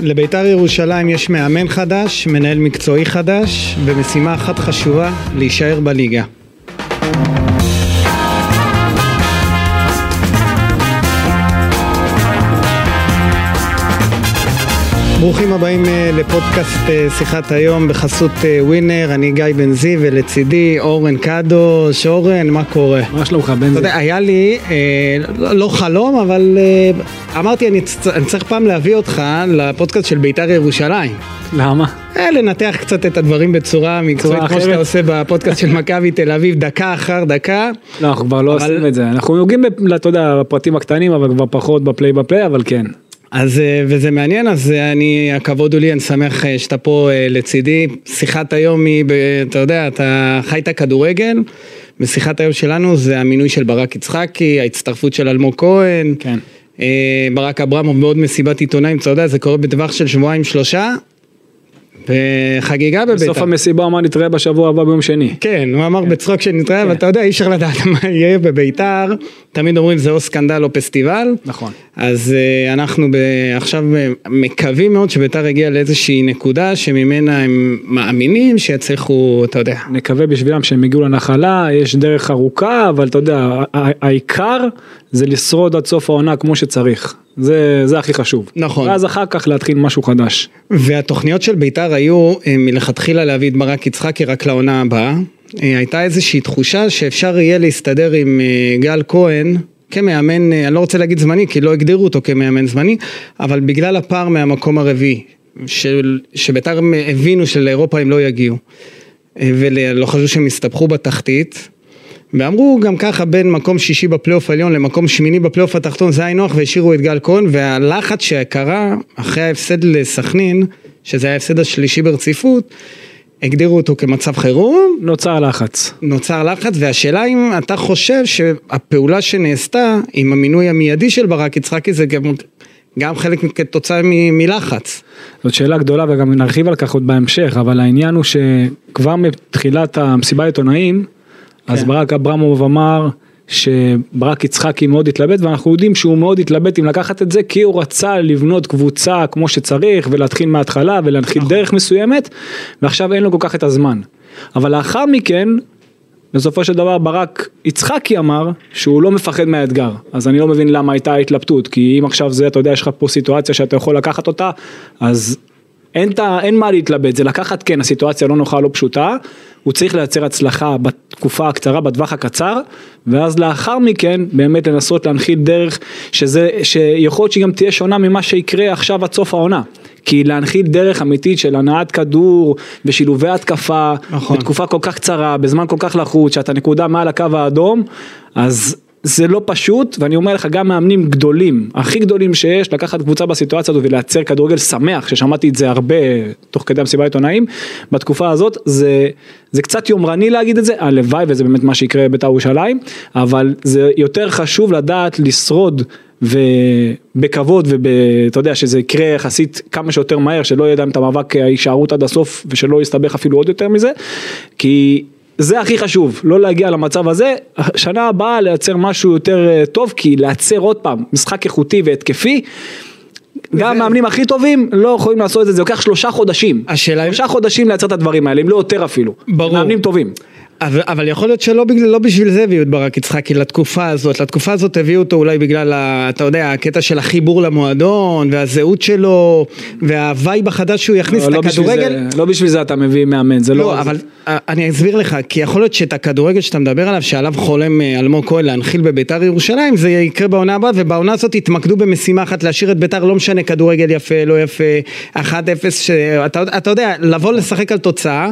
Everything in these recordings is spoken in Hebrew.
לביתר ירושלים יש מאמן חדש, מנהל מקצועי חדש, ומשימה אחת חשובה, להישאר בליגה. ברוכים הבאים אה, לפודקאסט אה, שיחת היום בחסות אה, ווינר, אני גיא בן זיו ולצידי אורן קדוש, אורן, מה קורה? מה שלומך בן אתה זיו? יודע, היה לי, אה, לא לא חלום, אבל אה, אמרתי, אני, צ- אני צריך פעם להביא אותך לפודקאסט של בית"ר ירושלים. למה? אה, לנתח קצת את הדברים בצורה מקצועית, כמו? שאתה עושה בפודקאסט של מכבי תל אביב, דקה אחר דקה. לא, אנחנו כבר לא אבל- עושים את זה. אנחנו נוגעים, אתה יודע, בפרטים הקטנים, אבל כבר פחות בפליי בפליי, אבל כן. אז, אה, וזה מעניין, אז אה, אני, הכבוד הוא לי, אני שמח אה, שאתה פה לצידי. שיחת היום היא, אתה יודע, אתה חי את הכדורגל, ושיחת היום שלנו זה המינוי של ברק יצחקי, ההצטרפות של אלמוג כהן. כן. ברק אברמוב בעוד מסיבת עיתונאים, אתה יודע, זה קורה בטווח של שבועיים שלושה, וחגיגה בביתר. בסוף המסיבה הוא אמר נתראה בשבוע הבא ביום שני. כן, הוא אמר בצחוק שנתראה, אבל אתה יודע, אי אפשר לדעת מה יהיה בביתר, תמיד אומרים זה או סקנדל או פסטיבל. נכון. אז uh, אנחנו עכשיו uh, מקווים מאוד שביתר הגיע לאיזושהי נקודה שממנה הם מאמינים שיצליחו, אתה יודע. נקווה בשבילם שהם הגיעו לנחלה, יש דרך ארוכה, אבל אתה יודע, העיקר זה לשרוד עד סוף העונה כמו שצריך. זה, זה הכי חשוב. נכון. ואז אחר כך להתחיל משהו חדש. והתוכניות של ביתר היו uh, מלכתחילה להביא את ברק יצחקי רק לעונה הבאה. Uh, הייתה איזושהי תחושה שאפשר יהיה להסתדר עם uh, גל כהן. כמאמן, אני לא רוצה להגיד זמני, כי לא הגדירו אותו כמאמן זמני, אבל בגלל הפער מהמקום הרביעי, של, שביתר הבינו שלאירופה הם לא יגיעו, אה, ולא חשבו שהם יסתבכו בתחתית, ואמרו גם ככה בין מקום שישי בפלייאוף העליון למקום שמיני בפלייאוף התחתון זה היינו הך והשאירו את גל כהן והלחץ שקרה אחרי ההפסד לסכנין שזה היה ההפסד השלישי ברציפות הגדירו אותו כמצב חירום נוצר לחץ. נוצר לחץ והשאלה אם אתה חושב שהפעולה שנעשתה עם המינוי המיידי של ברק יצחקי זה גם, גם חלק כתוצאה מ- מלחץ. זאת שאלה גדולה וגם נרחיב על כך עוד בהמשך, אבל העניין הוא שכבר מתחילת המסיבה העיתונאים, אז כן. ברק אברמוב אמר שברק יצחקי מאוד התלבט ואנחנו יודעים שהוא מאוד התלבט אם לקחת את זה כי הוא רצה לבנות קבוצה כמו שצריך ולהתחיל מההתחלה ולהתחיל דרך מסוימת ועכשיו אין לו כל כך את הזמן. אבל לאחר מכן בסופו של דבר ברק יצחקי אמר שהוא לא מפחד מהאתגר אז אני לא מבין למה הייתה התלבטות כי אם עכשיו זה אתה יודע יש לך פה סיטואציה שאתה יכול לקחת אותה אז אין, את ה- אין מה להתלבט זה לקחת כן הסיטואציה לא נוחה לא פשוטה הוא צריך לייצר הצלחה בתקופה הקצרה בטווח הקצר ואז לאחר מכן באמת לנסות להנחיל דרך שזה שיכול להיות שהיא גם תהיה שונה ממה שיקרה עכשיו עד סוף העונה. כי להנחיל דרך אמיתית של הנעת כדור ושילובי התקפה נכון. בתקופה כל כך קצרה בזמן כל כך לחוץ שאתה נקודה מעל הקו האדום אז זה לא פשוט ואני אומר לך גם מאמנים גדולים הכי גדולים שיש לקחת קבוצה בסיטואציה הזאת ולייצר כדורגל שמח ששמעתי את זה הרבה תוך כדי המסיבה העיתונאים בתקופה הזאת זה זה קצת יומרני להגיד את זה הלוואי וזה באמת מה שיקרה בבית"ר ירושלים אבל זה יותר חשוב לדעת לשרוד ובכבוד ואתה יודע שזה יקרה יחסית כמה שיותר מהר שלא יהיה להם את המאבק ההישארות עד הסוף ושלא יסתבך אפילו עוד יותר מזה כי זה הכי חשוב לא להגיע למצב הזה שנה הבאה לייצר משהו יותר אה, טוב כי לייצר עוד פעם משחק איכותי והתקפי גם המאמנים הכי טובים לא יכולים לעשות את זה, זה לוקח שלושה חודשים. השאלה שלושה חודשים לייצר את הדברים האלה, אם לא יותר אפילו. ברור. מאמנים טובים. אבל, אבל יכול להיות שלא בגלל, לא בשביל זה הביאו את ברק יצחקי לתקופה הזאת, לתקופה הזאת הביאו אותו אולי בגלל, ה, אתה יודע, הקטע של החיבור למועדון, והזהות שלו, והווייב החדש שהוא יכניס לא, את לא בשביל הכדורגל. זה- לא בשביל זה אתה מביא מאמן, זה לא... לא, אבל אה, אני אסביר לך, כי יכול להיות שאת הכדורגל שאתה מדבר עליו, שעליו חולם אה, אלמוג כהן להנחיל בביתר ירושלים, זה יקרה בעונה הבאה, ובעונה הזאת יתמקדו במשימה אחת, להשאיר את ביתר, לא משנה כדורגל יפה, לא יפה, 1-0, שאתה אתה יודע, לבוא לשחק על תוצאה.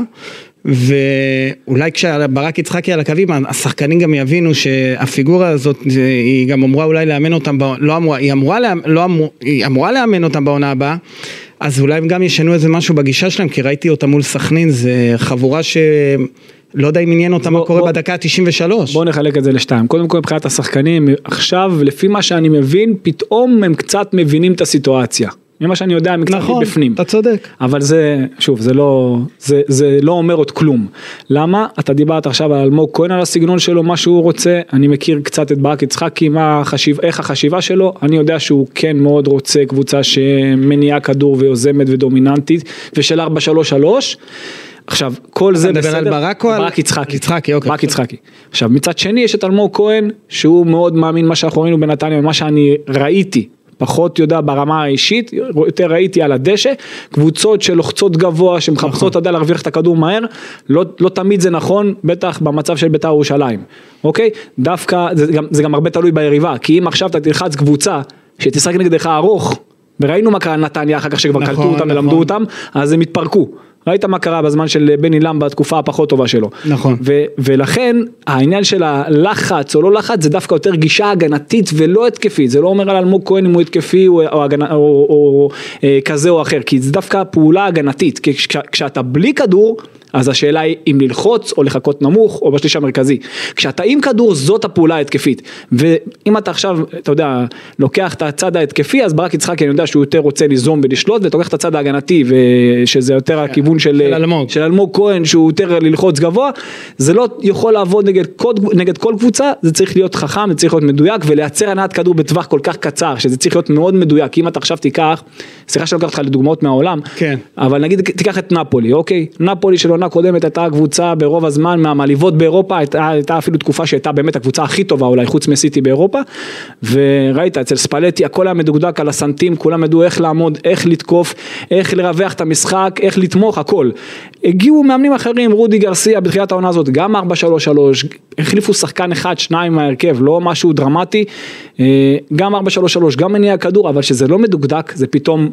ואולי כשברק יצחקי על הקווים השחקנים גם יבינו שהפיגורה הזאת היא גם אמורה אולי לאמן אותם, לא אמורה, היא אמורה, לא אמור, היא אמורה לאמן אותם בעונה הבאה אז אולי הם גם ישנו איזה משהו בגישה שלהם כי ראיתי אותם מול סכנין זה חבורה ש... לא יודע אם עניין אותם מה קורה בוא- בדקה ה-93. בואו נחלק את זה לשתיים. קודם כל מבחינת השחקנים, עכשיו לפי מה שאני מבין, פתאום הם קצת מבינים את הסיטואציה. ממה שאני יודע מקצת נכון, מבפנים. אתה צודק. אבל זה, שוב, זה לא, זה, זה לא אומר עוד כלום. למה? אתה דיברת עכשיו על אלמוג כהן על הסגנון שלו, מה שהוא רוצה, אני מכיר קצת את ברק יצחקי, מה החשיב, איך החשיבה שלו, אני יודע שהוא כן מאוד רוצה קבוצה שמניעה כדור ויוזמת ודומיננטית, ושל 4-3-3. עכשיו, כל זה אתה בסדר. מדבר על ברק או על... ברק יצחקי. יצחקי, אוקיי. ברק יצחקי. עכשיו, מצד שני יש את אלמוג כהן, שהוא מאוד מאמין מה שאנחנו ראינו בנתניה, ומה שאני ראיתי. פחות יודע ברמה האישית, יותר ראיתי על הדשא, קבוצות שלוחצות גבוה, שמחפשות, נכון. אתה יודע, להרוויח את הכדור מהר, לא, לא תמיד זה נכון, בטח במצב של בית"ר ירושלים, אוקיי? דווקא, זה גם, זה גם הרבה תלוי ביריבה, כי אם עכשיו אתה תלחץ קבוצה שתשחק נגדך ארוך, וראינו מה קרה לנתניה אחר כך שכבר נכון, קלטו אותם נכון. ולמדו אותם, אז הם התפרקו. ראית מה קרה בזמן של בני לם בתקופה הפחות טובה שלו. נכון. ו- ולכן העניין של הלחץ או לא לחץ זה דווקא יותר גישה הגנתית ולא התקפית, זה לא אומר על אלמוג כהן אם הוא התקפי או, או, או, או, או אה, כזה או אחר, כי זה דווקא פעולה הגנתית, כי כש, כשאתה בלי כדור, אז השאלה היא אם ללחוץ או לחכות נמוך או בשליש המרכזי. כשאתה עם כדור זאת הפעולה ההתקפית, ואם אתה עכשיו, אתה יודע, לוקח את הצד ההתקפי, אז ברק יצחקי אני יודע שהוא יותר רוצה ליזום ולשלוט, ואתה לוקח את הצד ההגנתי, ושזה יותר הכיוון של, של אלמוג. של אלמוג כהן שהוא יותר ללחוץ גבוה, זה לא יכול לעבוד נגד כל, נגד כל קבוצה, זה צריך להיות חכם, זה צריך להיות מדויק ולייצר הנעת כדור בטווח כל כך קצר, שזה צריך להיות מאוד מדויק, אם אתה עכשיו תיקח, סליחה שאני לוקח אותך לדוגמאות מהעולם, כן. אבל נגיד תיקח את נפולי, אוקיי? נפולי של עונה קודמת הייתה הקבוצה ברוב הזמן מהמעליבות באירופה, הייתה, הייתה אפילו תקופה שהייתה באמת הקבוצה הכי טובה אולי חוץ מסיטי באירופה, וראית אצל ספלטי הכל היה מדוקדק על הסנטים, כולם ידעו איך לעמוד, איך לתקוף, איך לרווח את המשחק, איך לתמוך, הכל. הגיעו מאמנים אחרים, רודי גרסיה בתחילת העונה הזאת, גם 4-3-3, החליפו שחקן אחד, שניים מההרכב, לא משהו דרמטי, אה, גם 4-3-3, גם מניע כדור, אבל שזה לא מדוקדק, זה פתאום...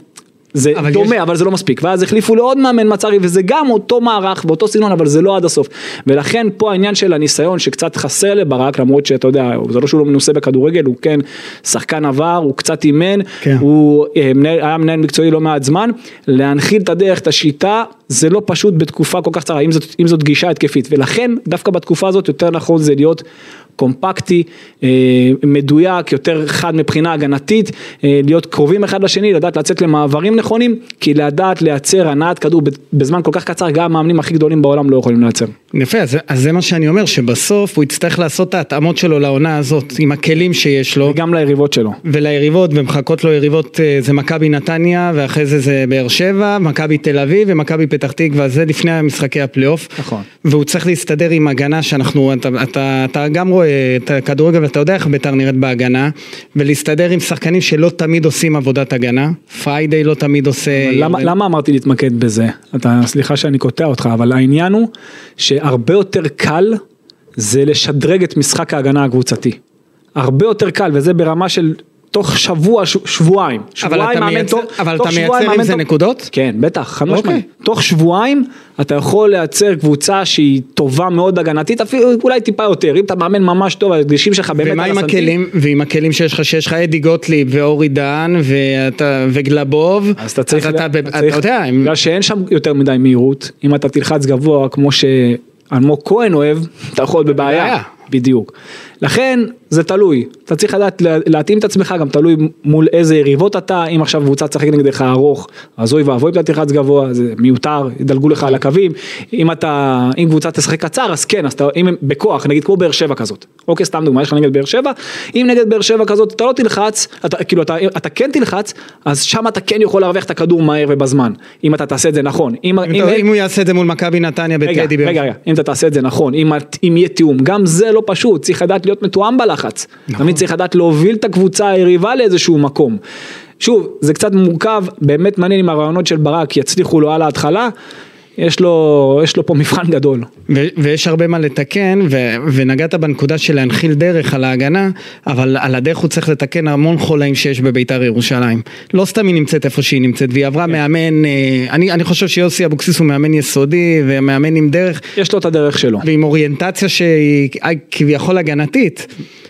זה אבל דומה, יש- אבל זה לא מספיק, ואז החליפו לעוד מאמן מצרי, וזה גם אותו מערך ואותו סגנון, אבל זה לא עד הסוף. ולכן פה העניין של הניסיון שקצת חסר לברק, למרות שאתה יודע, זה לא שהוא לא מנוסה בכדורגל, הוא כן שחקן עבר, הוא קצת אימן, כן. הוא אה, היה מנהל מקצועי לא מעט זמן, להנחיל את הדרך, את השיטה, זה לא פשוט בתקופה כל כך קצרה, אם זאת, אם זאת גישה התקפית, ולכן דווקא בתקופה הזאת יותר נכון זה להיות קומפקטי, אה, מדויק, יותר חד מבחינה הגנתית, אה, להיות קרובים אחד לשני, לדעת לצאת למעברים נכונים, כי לדעת לייצר הנעת כדור בזמן כל כך קצר, גם המאמנים הכי גדולים בעולם לא יכולים לייצר. יפה, אז, אז זה מה שאני אומר, שבסוף הוא יצטרך לעשות את ההתאמות שלו לעונה הזאת, עם הכלים שיש לו. וגם ליריבות שלו. וליריבות, ומחכות לו יריבות, אה, זה מכבי נתניה, ואחרי זה זה באר שבע, מכבי תל אביב ומכבי פתח תקווה, זה לפני משחקי הפלייאוף. נכון. והוא צריך להסתדר עם הגנה שאנחנו, אתה, אתה, אתה גם רואה את הכדורגל ואתה יודע איך בית"ר נראית בהגנה, ולהסתדר עם שחקנים שלא תמיד עושים עבודת הגנה, פריידי לא תמיד עושה... למה, למה אמרתי להתמקד בזה? אתה, סליחה שאני קוטע אותך, אבל העניין הוא שהרבה יותר קל זה לשדרג את משחק ההגנה הקבוצתי. הרבה יותר קל, וזה ברמה של תוך שבוע, שבועיים. אבל שבועיים אתה מאמן מייצר- טוב- אבל תוך אתה מייצר עם זה נקודות? כן, בטח, חד אוקיי. משמעית. תוך שבועיים אתה יכול לייצר קבוצה שהיא טובה מאוד הגנתית, אפילו אולי טיפה יותר, אם אתה מאמן ממש טוב, הדגשים שלך באמת ומה עם. הכלים, ועם הכלים שיש לך, שיש לך אדי גוטליב ואורי ואתה, וגלבוב, אז אתה צריך, אתה, יודע, בגלל שאין שם יותר מדי מהירות, אם אתה תלחץ גבוה כמו שאלמוג כהן אוהב, אתה יכול להיות. בבעיה. בדיוק. לכן זה תלוי, אתה צריך לדעת לה- להתאים את עצמך, גם תלוי מול איזה יריבות אתה, אם עכשיו קבוצה תשחק נגדך ארוך, אז אוי ואבוי אם אתה תלחץ גבוה, זה מיותר, ידלגו לך על הקווים, אם אתה, אם קבוצה תשחק קצר, אז כן, אז אתה, אם הם בכוח, נגיד כמו באר שבע כזאת, אוקיי, סתם דוגמא, יש לך נגד באר שבע, אם נגד באר שבע כזאת אתה לא תלחץ, אתה, כאילו אתה, אתה כן תלחץ, אז שם אתה כן יכול להרוויח את הכדור מהר ובזמן, אם אתה תעשה את זה נכון. אם, אם, אתה- אם הוא יעשה את זה מול מכבי נתניה בטדי, רגע, רגע, אם אתה תעשה את זה נכון, אם, אם יהיה תיאום, גם זה לא פשוט, צריך לדעת להיות מתואם בלחץ. נכון. תמיד צריך לדעת להוביל את הקבוצה היריבה לאיזשהו מקום. שוב, זה קצת מורכב, באמת מעניין אם הרעיונות של ברק יצליחו לו על ההתחלה, יש לו, יש לו פה מבחן גדול. ו- ויש הרבה מה לתקן, ו- ונגעת בנקודה של להנחיל דרך על ההגנה, אבל על הדרך הוא צריך לתקן המון חולאים שיש בביתר ירושלים. לא סתם היא נמצאת איפה שהיא נמצאת, והיא כן. עברה מאמן, אה, אני, אני חושב שיוסי אבוקסיס הוא מאמן יסודי, ומאמן עם דרך, יש לו את הדרך שלו. ועם אוריינטציה שהיא אה, כביכול הגנתית,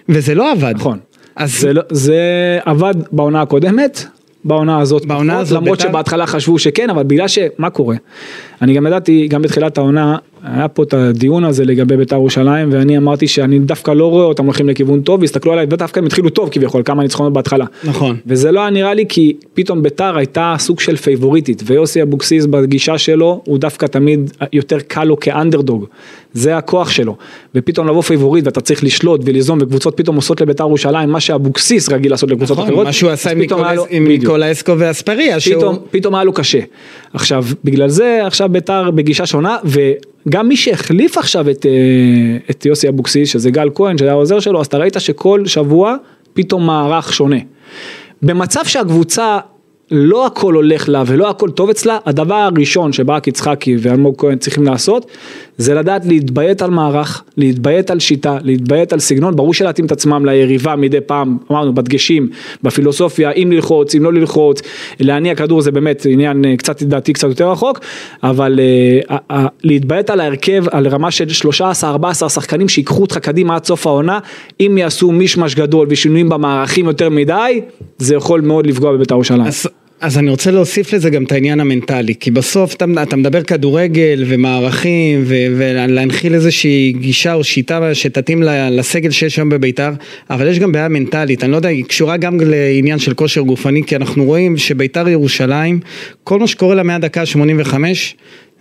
וזה לא עבד. נכון. אז זה, לא, זה עבד בעונה הקודמת, בעונה הזאת בעונה פחות, הזאת למרות בית"ר- שבהתחלה חשבו שכן, אבל בגלל ש... מה קורה? אני גם ידעתי, גם בתחילת העונה, היה פה את הדיון הזה לגבי בית"ר ירושלים ואני אמרתי שאני דווקא לא רואה אותם הולכים לכיוון טוב והסתכלו עליי ודווקא הם התחילו טוב כביכול כמה ניצחונות בהתחלה. נכון. וזה לא היה נראה לי כי פתאום בית"ר הייתה סוג של פייבוריטית ויוסי אבוקסיס בגישה שלו הוא דווקא תמיד יותר קל לו כאנדרדוג. זה הכוח שלו ופתאום לבוא פייבוריט ואתה צריך לשלוט וליזום וקבוצות פתאום עושות לבית"ר ירושלים מה שאבוקסיס רגיל לעשות לקבוצות נכון, אחרות. מה שהוא עשה עם. ניקולה אסקו ואספריה. פתאום, שהוא- פתאום היה לו קשה. עכשיו, בגלל זה עכשיו ביתר בגישה שונה, וגם מי שהחליף עכשיו את, אה, את יוסי אבוקסיס, שזה גל כהן, שהיה העוזר שלו, אז אתה ראית שכל שבוע פתאום מערך שונה. במצב שהקבוצה לא הכל הולך לה ולא הכל טוב אצלה, הדבר הראשון שברק יצחקי ואלמוג כהן צריכים לעשות, זה לדעת להתביית על מערך, להתביית על שיטה, להתביית על סגנון, ברור שלהתאים את עצמם ליריבה מדי פעם, אמרנו, בדגשים, בפילוסופיה, אם ללחוץ, אם לא ללחוץ, להניע כדור זה באמת עניין אה, קצת לדעתי קצת יותר רחוק, אבל ה- ה- להתביית על ההרכב, על רמה של 13-14 שחקנים שיקחו אותך קדימה עד סוף העונה, אם יעשו מישמש גדול ושינויים במערכים יותר מדי, זה יכול מאוד לפגוע בבית"ר ירושלים. אז אני רוצה להוסיף לזה גם את העניין המנטלי, כי בסוף אתה, אתה מדבר כדורגל ומערכים ו, ולהנחיל איזושהי גישה או שיטה שתתאים לסגל שיש היום בביתר, אבל יש גם בעיה מנטלית, אני לא יודע, היא קשורה גם לעניין של כושר גופני, כי אנחנו רואים שביתר ירושלים, כל מה שקורה לה מהדקה ה-85,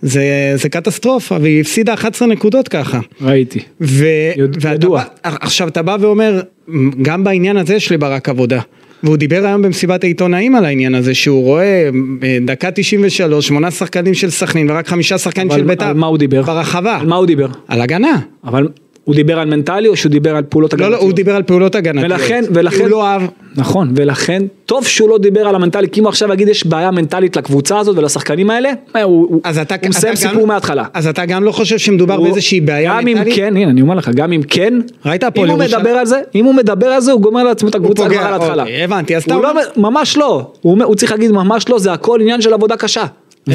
זה, זה קטסטרופה, והיא הפסידה 11 נקודות ככה. ראיתי. ו... יד- ואתה ידוע. בא- עכשיו אתה בא ואומר, גם בעניין הזה יש לברק עבודה. והוא דיבר היום במסיבת העיתונאים על העניין הזה, שהוא רואה אה, דקה 93, שמונה שחקנים של סכנין ורק חמישה שחקנים של בית"ר. על מה הוא דיבר? ברחבה. על מה הוא דיבר? על הגנה. אבל הוא דיבר על מנטלי או שהוא דיבר על פעולות לא, הגנתיות? לא, הוא דיבר על פעולות הגנתיות. ולכן, ולכן, הוא לא אהב. נכון, ולכן, טוב שהוא לא דיבר על המנטלי, כי אם הוא עכשיו יגיד יש בעיה מנטלית לקבוצה הזאת ולשחקנים האלה, הוא, אז אתה, הוא מסיים גם- סיפור מההתחלה. אז אתה גם לא חושב שמדובר הוא- באיזושהי בעיה גם מנטלית? אם כן, הנה אני אומר לך, גם אם כן, ראית הפועל אם הוא? מדבר על זה, אם הוא מדבר על זה, הוא גומר לעצמו את הקבוצה כבר על ההתחלה. אוקיי, הבנתי, אז אתה לא, ממש לא, הוא צריך להגיד ממש לא, זה הכל עניין של עבודה קשה.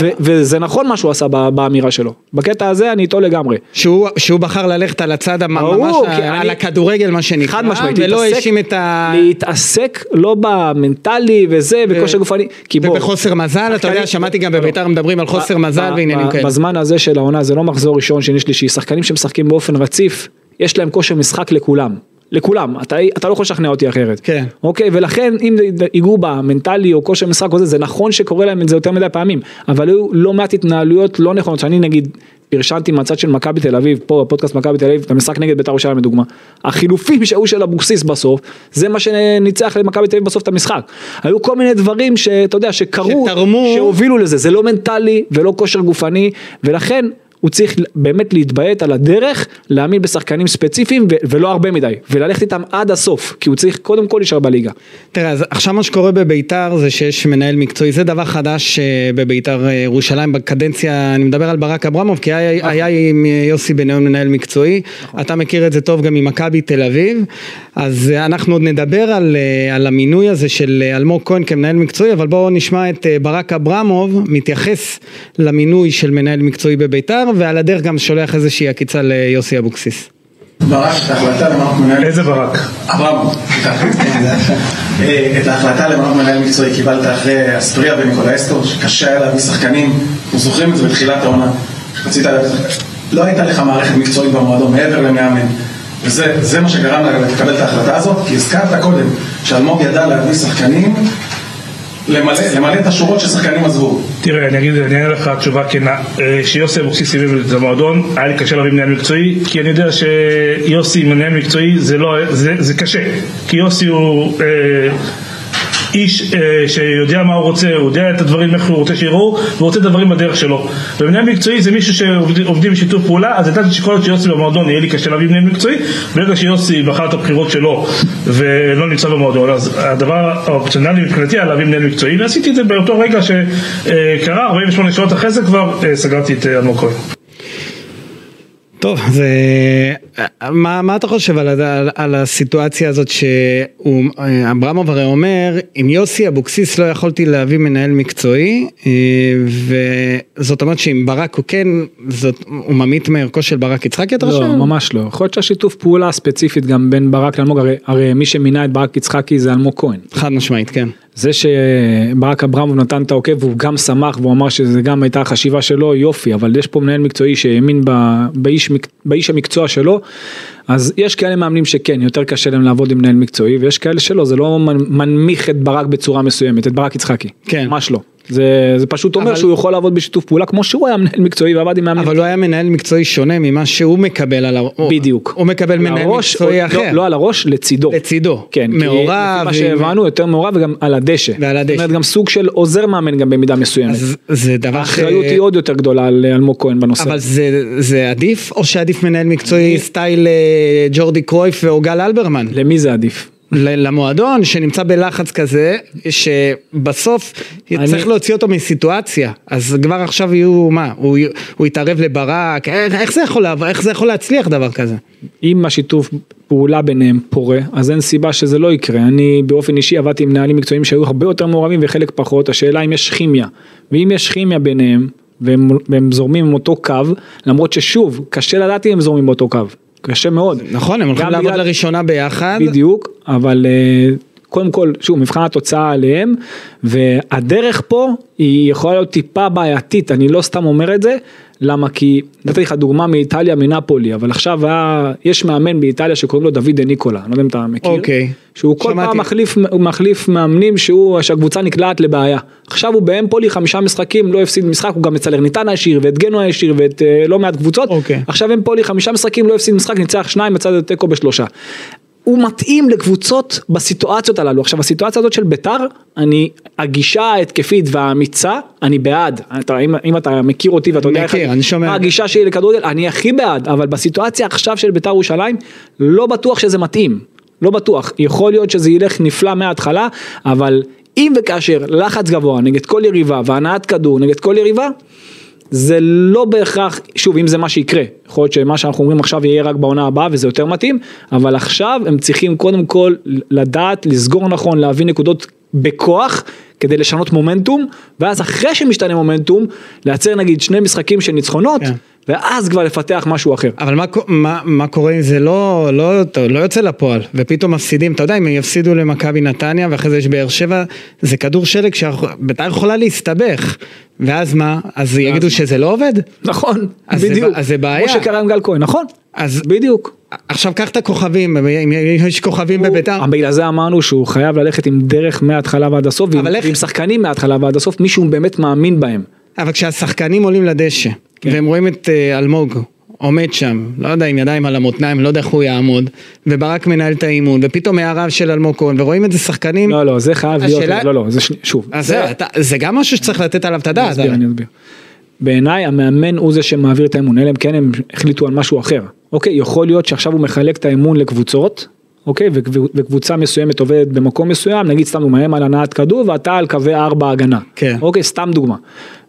ו- וזה נכון מה שהוא עשה באמירה שלו. בקטע הזה אני איתו לגמרי. שהוא, שהוא בחר ללכת על הצד המ- ברור, ממש, כי על אני- הכדורגל מה שנקרא, חד משמעית, ולא האשים את ה... להתעסק לא במנטלי וזה, וכושר גופני, כי בוא, ובחוסר מזל, אתה יודע, שמעתי גם בביתר מדברים על חוסר מזל ועניינים כאלה. בזמן הזה של העונה זה לא מחזור ראשון, שני, שלישי, שחקנים שמשחקים באופן רציף, יש להם כושר משחק לכולם. לכולם, אתה, אתה לא יכול לשכנע אותי אחרת. כן. אוקיי, ולכן אם ייגעו במנטלי או כושר משחק או זה, זה נכון שקורה להם את זה יותר מדי פעמים, אבל היו לא מעט התנהלויות לא נכונות, שאני נגיד פרשנתי מהצד של מכבי תל אביב, פה בפודקאסט מכבי תל אביב, במשחק נגד בית"ר ירושלים לדוגמה, החילופים שהיו של אבוקסיס בסוף, זה מה שניצח למכבי תל אביב בסוף את המשחק. היו כל מיני דברים שאתה יודע, שקרו, שתרמו. שהובילו לזה, זה לא מנטלי ולא כושר גופני, ולכן הוא צריך באמת להתביית על הדרך, להאמין בשחקנים ספציפיים ו- ולא הרבה מדי, וללכת איתם עד הסוף, כי הוא צריך קודם כל להישאר בליגה. תראה, אז עכשיו מה שקורה בביתר זה שיש מנהל מקצועי, זה דבר חדש אה, בביתר אה, ירושלים בקדנציה, אני מדבר על ברק אברמוב, כי היה, היה עם אה, יוסי בניון מנהל מקצועי, אתה מכיר את זה טוב גם ממכבי תל אביב, אז אנחנו עוד נדבר על, על המינוי הזה של אלמוג כהן כמנהל מקצועי, אבל בואו נשמע את ברק אברמוב מתייחס למינוי של מנהל מקצועי בביתר, ועל הדרך גם שולח איזושהי עקיצה ליוסי אבוקסיס. ברק, את ההחלטה למנות מנהל... איזה ברק? אברהם, אה, את ההחלטה למנות מנהל מקצועי קיבלת אחרי אספריה וניקולה אסטור, שקשה היה להביא שחקנים, אנחנו זוכרים את זה בתחילת העונה. רצית, לא הייתה לך מערכת מקצועית במועדון מעבר למאמן. וזה זה מה שגרם לה לקבל את ההחלטה הזאת, כי הזכרת קודם שאלמוג ידע להביא שחקנים, למלא, את השורות ששחקנים עזבו. תראה, אני אגיד, אענה לך תשובה כנה. אה, כשיוסי אבוקסיס הביא את המועדון, היה לי קשה להביא מנהל מקצועי, כי אני יודע שיוסי מנהל מקצועי זה לא, זה קשה. כי יוסי הוא אה, איש אה, שיודע מה הוא רוצה, הוא יודע את הדברים איך הוא רוצה שיראו, והוא רוצה את הדברים בדרך שלו. ומנהל מקצועי זה מישהו שעובדים בשיתוף פעולה, אז ידעתי שכל עוד שיוסי במועדון יהיה לי קשה להביא מנהל מקצועי, ברגע שיוסי בחר את הבחירות שלו ולא נמצא במועדון, אז הדבר האופציונלי מבחינתי היה להביא מנהל מקצועי, ועשיתי את זה באותו רגע שקרה, 48 שעות אחרי זה כבר אה, סגרתי את אלמוג כהן. טוב, אז אה, מה, מה אתה חושב על, על, על הסיטואציה הזאת שאברמוב הרי אומר, עם יוסי אבוקסיס לא יכולתי להביא מנהל מקצועי, אה, וזאת אומרת שעם ברק הוא כן, זאת, הוא ממעיט מערכו של ברק יצחקי אתה חושב? לא, ממש לא. יכול להיות שהשיתוף פעולה הספציפית גם בין ברק לאלמוג, הרי, הרי מי שמינה את ברק יצחקי זה אלמוג כהן. חד משמעית, כן. זה שברק אברמוב נתן את העוקב והוא גם שמח והוא אמר שזה גם הייתה החשיבה שלו יופי אבל יש פה מנהל מקצועי שהאמין באיש, באיש המקצוע שלו אז יש כאלה מאמנים שכן יותר קשה להם לעבוד עם מנהל מקצועי ויש כאלה שלא זה לא מנמיך את ברק בצורה מסוימת את ברק יצחקי כן. ממש לא. זה, זה פשוט אומר אבל... שהוא יכול לעבוד בשיתוף פעולה כמו שהוא היה מנהל מקצועי ועבד עם מאמנים. אבל הוא היה מנהל מקצועי שונה ממה שהוא מקבל על הראש. בדיוק. הוא מקבל מנהל הראש, מקצועי או, אחר. לא, לא על הראש, לצידו. לצידו. כן. מעורב. לפי מה שהבנו יותר מעורב וגם על הדשא. ועל הדשא. זאת אומרת גם סוג של עוזר מאמן גם במידה מסוימת. אז זה דבר האחריות היא עוד יותר גדולה על אלמוג כהן בנושא. אבל זה, זה עדיף או שעדיף מנהל מקצועי סטייל אה, ג'ורדי קרויף או גל אלברמן? למי זה עדיף? למועדון שנמצא בלחץ כזה, שבסוף אני... צריך להוציא אותו מסיטואציה, אז כבר עכשיו יהיו, מה, הוא, הוא יתערב לברק, איך, איך, זה יכול, איך זה יכול להצליח דבר כזה? אם השיתוף פעולה ביניהם פורה, אז אין סיבה שזה לא יקרה. אני באופן אישי עבדתי עם מנהלים מקצועיים שהיו הרבה יותר מעורבים וחלק פחות, השאלה אם יש כימיה, ואם יש כימיה ביניהם, והם, והם זורמים עם אותו קו, למרות ששוב, קשה לדעת אם הם זורמים באותו קו. קשה מאוד. נכון, הם הולכים לעבוד בגלל... לראשונה ביחד. בדיוק, אבל uh, קודם כל, שוב, מבחן התוצאה עליהם, והדרך פה היא יכולה להיות טיפה בעייתית, אני לא סתם אומר את זה, למה? כי נתתי לך דוגמה מאיטליה, מנפולי, אבל עכשיו היה, יש מאמן באיטליה שקוראים לו דוד דה ניקולה, אני לא יודע אם אתה מכיר, אוקיי. שהוא כל שמעתי. פעם מחליף, מחליף מאמנים שהוא, שהקבוצה נקלעת לבעיה. עכשיו הוא באמפולי חמישה משחקים, לא הפסיד משחק, הוא גם את סלרניטנה השאיר ואת גנו השאיר ואת uh, לא מעט קבוצות, אוקיי. עכשיו אמפולי חמישה משחקים, לא הפסיד משחק, ניצח שניים, יצא תיקו בשלושה. הוא מתאים לקבוצות בסיטואציות הללו. עכשיו הסיטואציה הזאת של ביתר, אני, הגישה ההתקפית והאמיצה, אני בעד. אתה, אם, אם אתה מכיר אותי ואתה יודע מכיר, אני שומע. מה הגישה שלי לכדורגל, אני הכי בעד, אבל בסיטואציה עכשיו של ביתר ירושלים, לא בטוח שזה מתאים. לא בטוח. יכול להיות שזה ילך נפלא מההתחלה, אבל אם וכאשר לחץ גבוה נגד כל יריבה והנעת כדור נגד כל יריבה, זה לא בהכרח, שוב אם זה מה שיקרה, יכול להיות שמה שאנחנו אומרים עכשיו יהיה רק בעונה הבאה וזה יותר מתאים, אבל עכשיו הם צריכים קודם כל לדעת, לסגור נכון, להביא נקודות בכוח כדי לשנות מומנטום, ואז אחרי שמשתנה מומנטום, לייצר נגיד שני משחקים של ניצחונות. כן. ואז כבר לפתח משהו אחר. אבל מה, מה, מה קורה אם זה לא, לא, לא יוצא לפועל, ופתאום מפסידים, אתה יודע, אם הם יפסידו למכבי נתניה, ואחרי זה יש באר שבע, זה כדור שלג שבית"ר יכולה להסתבך, ואז מה? אז יגידו שזה לא עובד? נכון, אז בדיוק. זה, אז זה בעיה. כמו שקרה עם גל כהן, נכון? אז בדיוק. עכשיו קח את הכוכבים, אם יש כוכבים בביתר. בגלל זה אמרנו שהוא חייב ללכת עם דרך מההתחלה ועד הסוף, ועם שחקנים מההתחלה ועד הסוף, מישהו באמת מאמין בהם. אבל כשהשחקנים עולים לדשא, כן. והם רואים את uh, אלמוג עומד שם, לא יודע, עם ידיים על המותניים, לא יודע איך הוא יעמוד, וברק מנהל את האימון, ופתאום הערב של אלמוג כהן, ורואים את זה שחקנים... לא, לא, זה חייב השאלה... להיות, לא, לא, זה ש... שוב. זה, זה... אתה, זה גם משהו שצריך לתת עליו את הדעת. אני אסביר, אני אסביר. בעיניי המאמן הוא זה שמעביר את האמון, אלא אם כן הם החליטו על משהו אחר. אוקיי, יכול להיות שעכשיו הוא מחלק את האמון לקבוצות, אוקיי, וקבוצה מסוימת עובדת במקום מסוים, נגיד סתם הוא מאיים על הנעת כדור ואתה על קווי ארבע הגנה. כן. אוקיי, סתם דוגמה.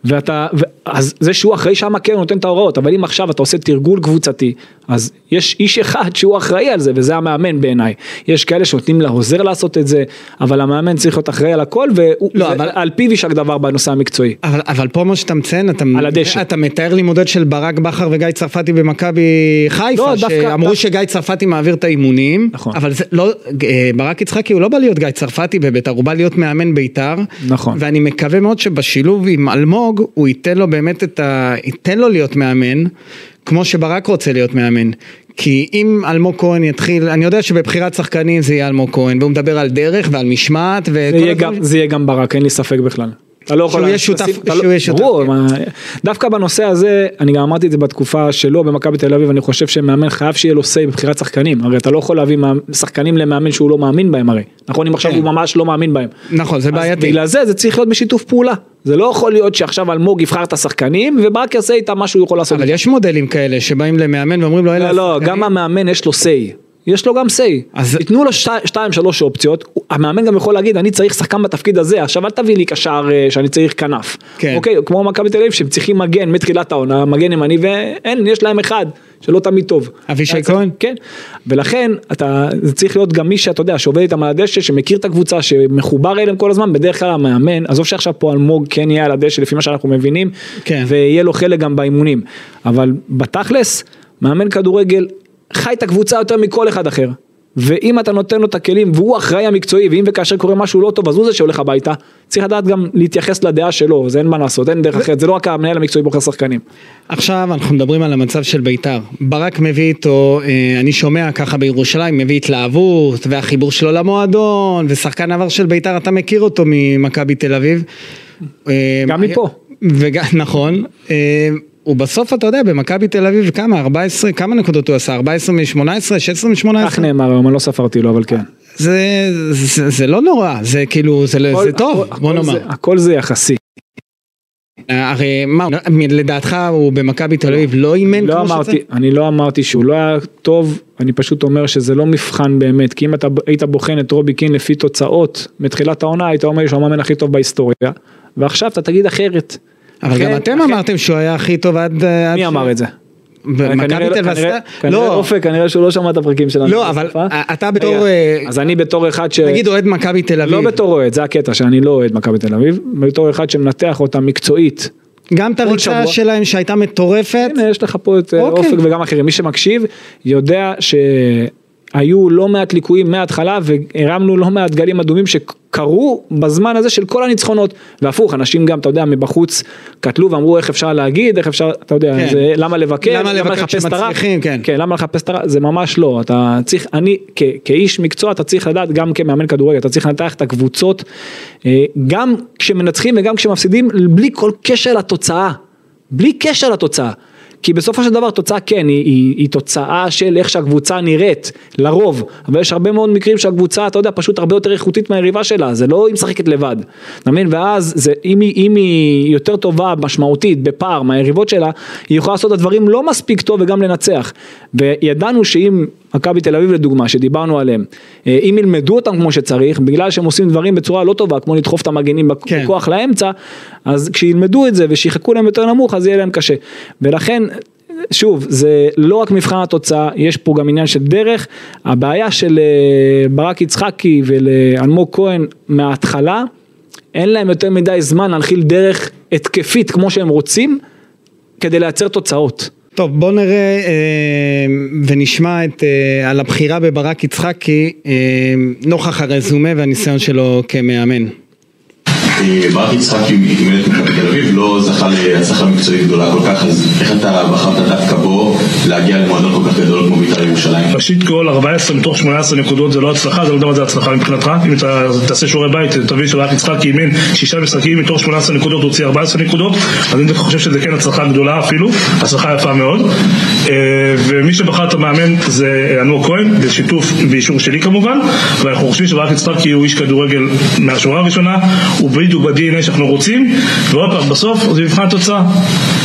ואתה, ו, אז זה שהוא אחראי שם כן נותן את ההוראות, אבל אם עכשיו אתה עושה תרגול קבוצתי, אז יש איש אחד שהוא אחראי על זה, וזה המאמן בעיניי. יש כאלה שנותנים לעוזר לעשות את זה, אבל המאמן צריך להיות אחראי על הכל, ועל פיו יישק דבר בנושא המקצועי. אבל, אבל פה מה שאתה מציין, אתה, על. אתה מתאר לי מודד של ברק בכר וגיא צרפתי במכבי חיפה, לא, שאמרו דווקא... שגיא צרפתי מעביר את האימונים, נכון. אבל זה לא, אה, ברק יצחקי הוא לא בא להיות גיא צרפתי בביתר, הוא בא להיות מאמן ביתר, נכון. ואני מקווה מאוד שבשילוב עם אלמוג, הוא ייתן לו באמת את ה... ייתן לו להיות מאמן, כמו שברק רוצה להיות מאמן. כי אם אלמוג כהן יתחיל, אני יודע שבבחירת שחקנים זה יהיה אלמוג כהן, והוא מדבר על דרך ועל משמעת וכל זה יהיה, גם, זה יהיה גם ברק, אין לי ספק בכלל. אתה לא יכול... שהוא יהיה שותף, שהוא יהיה שותף. ברור, דווקא בנושא הזה, אני גם אמרתי את זה בתקופה שלו במכבי תל אביב, אני חושב שמאמן חייב שיהיה לו סיי בבחירת שחקנים, הרי אתה לא יכול להביא שחקנים למאמן שהוא לא מאמין בהם הרי, נכון אם עכשיו כן. הוא ממש לא מאמין בהם. נכון, זה בעייתי. בגלל זה זה צריך להיות בשיתוף פעולה. זה לא יכול להיות שעכשיו אלמוג יבחר את השחקנים וברק יעשה איתם מה שהוא יכול לעשות. אבל יש מודלים כאלה שבאים למאמן ואומרים לו. לא, לא, גם המאמן יש לו סיי. יש לו גם סיי, אז ייתנו לו שתיים שלוש אופציות, המאמן גם יכול להגיד אני צריך שחקן בתפקיד הזה, עכשיו אל תביא לי קשר אה, שאני צריך כנף, כן. אוקיי, כמו מכבי תל אביב שהם צריכים מגן מתחילת העונה, מגן ימני ואין, יש להם אחד, שלא תמיד טוב. אבישי כהן? כן, ולכן אתה, זה צריך להיות גם מי שאתה יודע, שעובד איתם על הדשא, שמכיר את הקבוצה, שמחובר אליהם כל הזמן, בדרך כלל המאמן, עזוב שעכשיו פה אלמוג כן יהיה על הדשא לפי מה שאנחנו מבינים, כן. ויהיה לו חלק גם באימונים, אבל בתכלס, מאמן כדורגל חי את הקבוצה יותר מכל אחד אחר. ואם אתה נותן לו את הכלים והוא אחראי המקצועי ואם וכאשר קורה משהו לא טוב אז הוא זה שהולך הביתה צריך לדעת גם להתייחס לדעה שלו זה אין מה לעשות אין דרך אחרת זה לא רק המנהל המקצועי בוחר שחקנים. עכשיו אנחנו מדברים על המצב של בית"ר. ברק מביא איתו, אה, אני שומע ככה בירושלים, מביא התלהבות, והחיבור שלו למועדון, ושחקן עבר של בית"ר, אתה מכיר אותו ממכבי תל אביב. אה, גם מפה. וג... נכון. אה, ובסוף אתה יודע, במכבי תל אביב כמה? 14, כמה נקודות הוא עשה? 14 מ-18? 16 מ-18? כך נאמר היום אני לא ספרתי לו אבל כן. זה, זה, זה לא נורא, זה כאילו, זה, הכל- זה טוב, הכל- בוא הכל נאמר. זה- הכל זה יחסי. הרי מה, לדעתך הוא במכבי תל אביב לא אימן לא כמו אמרתי, שצריך? אני לא אמרתי שהוא לא היה טוב, אני פשוט אומר שזה לא מבחן באמת, כי אם אתה היית בוחן את רובי קין לפי תוצאות מתחילת העונה, היית אומר שהוא המאמן הכי טוב בהיסטוריה, ועכשיו אתה תגיד אחרת. אבל גם אתם אמרתם שהוא היה הכי טוב עד... עד מי ש- אמר את זה? כנראה- תל אביב כנראה- עשתה... כנראה לא, אופק, כנראה שהוא לא שמע את הפרקים שלנו. לא, אבל בשפה. אתה בתור, אה, אז אני בתור אחד ש... נגיד אוהד מכבי תל אביב, לא בתור אוהד, זה הקטע שאני לא אוהד מכבי תל אביב, בתור אחד שמנתח אותה מקצועית. גם את הריצה. שלהם שהייתה מטורפת, הנה יש לך פה את אה, אוקיי. אופק וגם אחרים, מי שמקשיב יודע שהיו לא מעט ליקויים מההתחלה והרמנו לא מעט גלים אדומים שקרו בזמן הזה של כל הניצחונות. והפוך אנשים גם אתה יודע מבחוץ קטלו ואמרו איך אפשר להגיד? איך אפשר אתה יודע כן. זה, למה לבקר? למה לבקר כשמצליחים, כן. כן למה לחפש את הרע זה ממש לא. אתה צריך אני כ, כאיש מקצוע אתה צריך לדעת גם כמאמן כדורגל אתה צריך לנתח את הקבוצות אה, גם כשמנצחים וגם כשמפסידים בלי כל קשר לתוצאה. בלי קשר לתוצאה. כי בסופו של דבר תוצאה כן היא, היא, היא תוצאה של איך שהקבוצה נראית לרוב. אבל יש הרבה מאוד מקרים שהקבוצה אתה יודע פשוט הרבה יותר איכותית מהיריבה שלה זה לא היא משחקת לבד. אתה מבין? ואז זה, אם, היא, אם היא יותר טובה משמעותית בפער מהיריבות שלה היא יכולה לעשות את הדברים לא מספיק טוב וגם לנצח וידענו שאם מכבי תל אביב לדוגמה שדיברנו עליהם אה, אם ילמדו אותם כמו שצריך בגלל שהם עושים דברים בצורה לא טובה כמו לדחוף את המגנים כן. בכוח לאמצע אז כשילמדו את זה ושיחקו להם יותר נמוך אז יהיה להם קשה ולכן שוב זה לא רק מבחן התוצאה יש פה גם עניין של דרך הבעיה של אה, ברק יצחקי ולאלמוג כהן מההתחלה אין להם יותר מדי זמן להנחיל דרך התקפית כמו שהם רוצים כדי לייצר תוצאות. טוב בוא נראה אה, ונשמע את, אה, על הבחירה בברק יצחקי אה, נוכח הרזומה והניסיון שלו כמאמן. ברק יצחקי אימן את מכבי תל אביב, לא זכה להצלחה מקצועית גדולה כל כך, אז איך אתה בחרת דווקא בו להגיע למועדון כל כך גדול כמו בית"ר ירושלים? ראשית כל 14 מתוך 18 נקודות זה לא הצלחה, זה לא יודע מה זה הצלחה מבחינתך. אם אתה תעשה שיעורי בית תבין שברק יצחקי אימן שישה משחקים מתוך 18 נקודות הוא הוציא 14 נקודות. אז אני חושב שזה כן הצלחה גדולה אפילו, הצלחה יפה מאוד. אה, ומי שבחר את המאמן זה אלמוג כהן בשיתוף ואישור שלי כמובן. ואנחנו חושבים שברק יצחקי הוא איש כדורגל מהשורה הראשונה. הוא בדיוק ב-DNA שאנחנו רוצים ועוד פעם בסוף זה מבחן התוצאה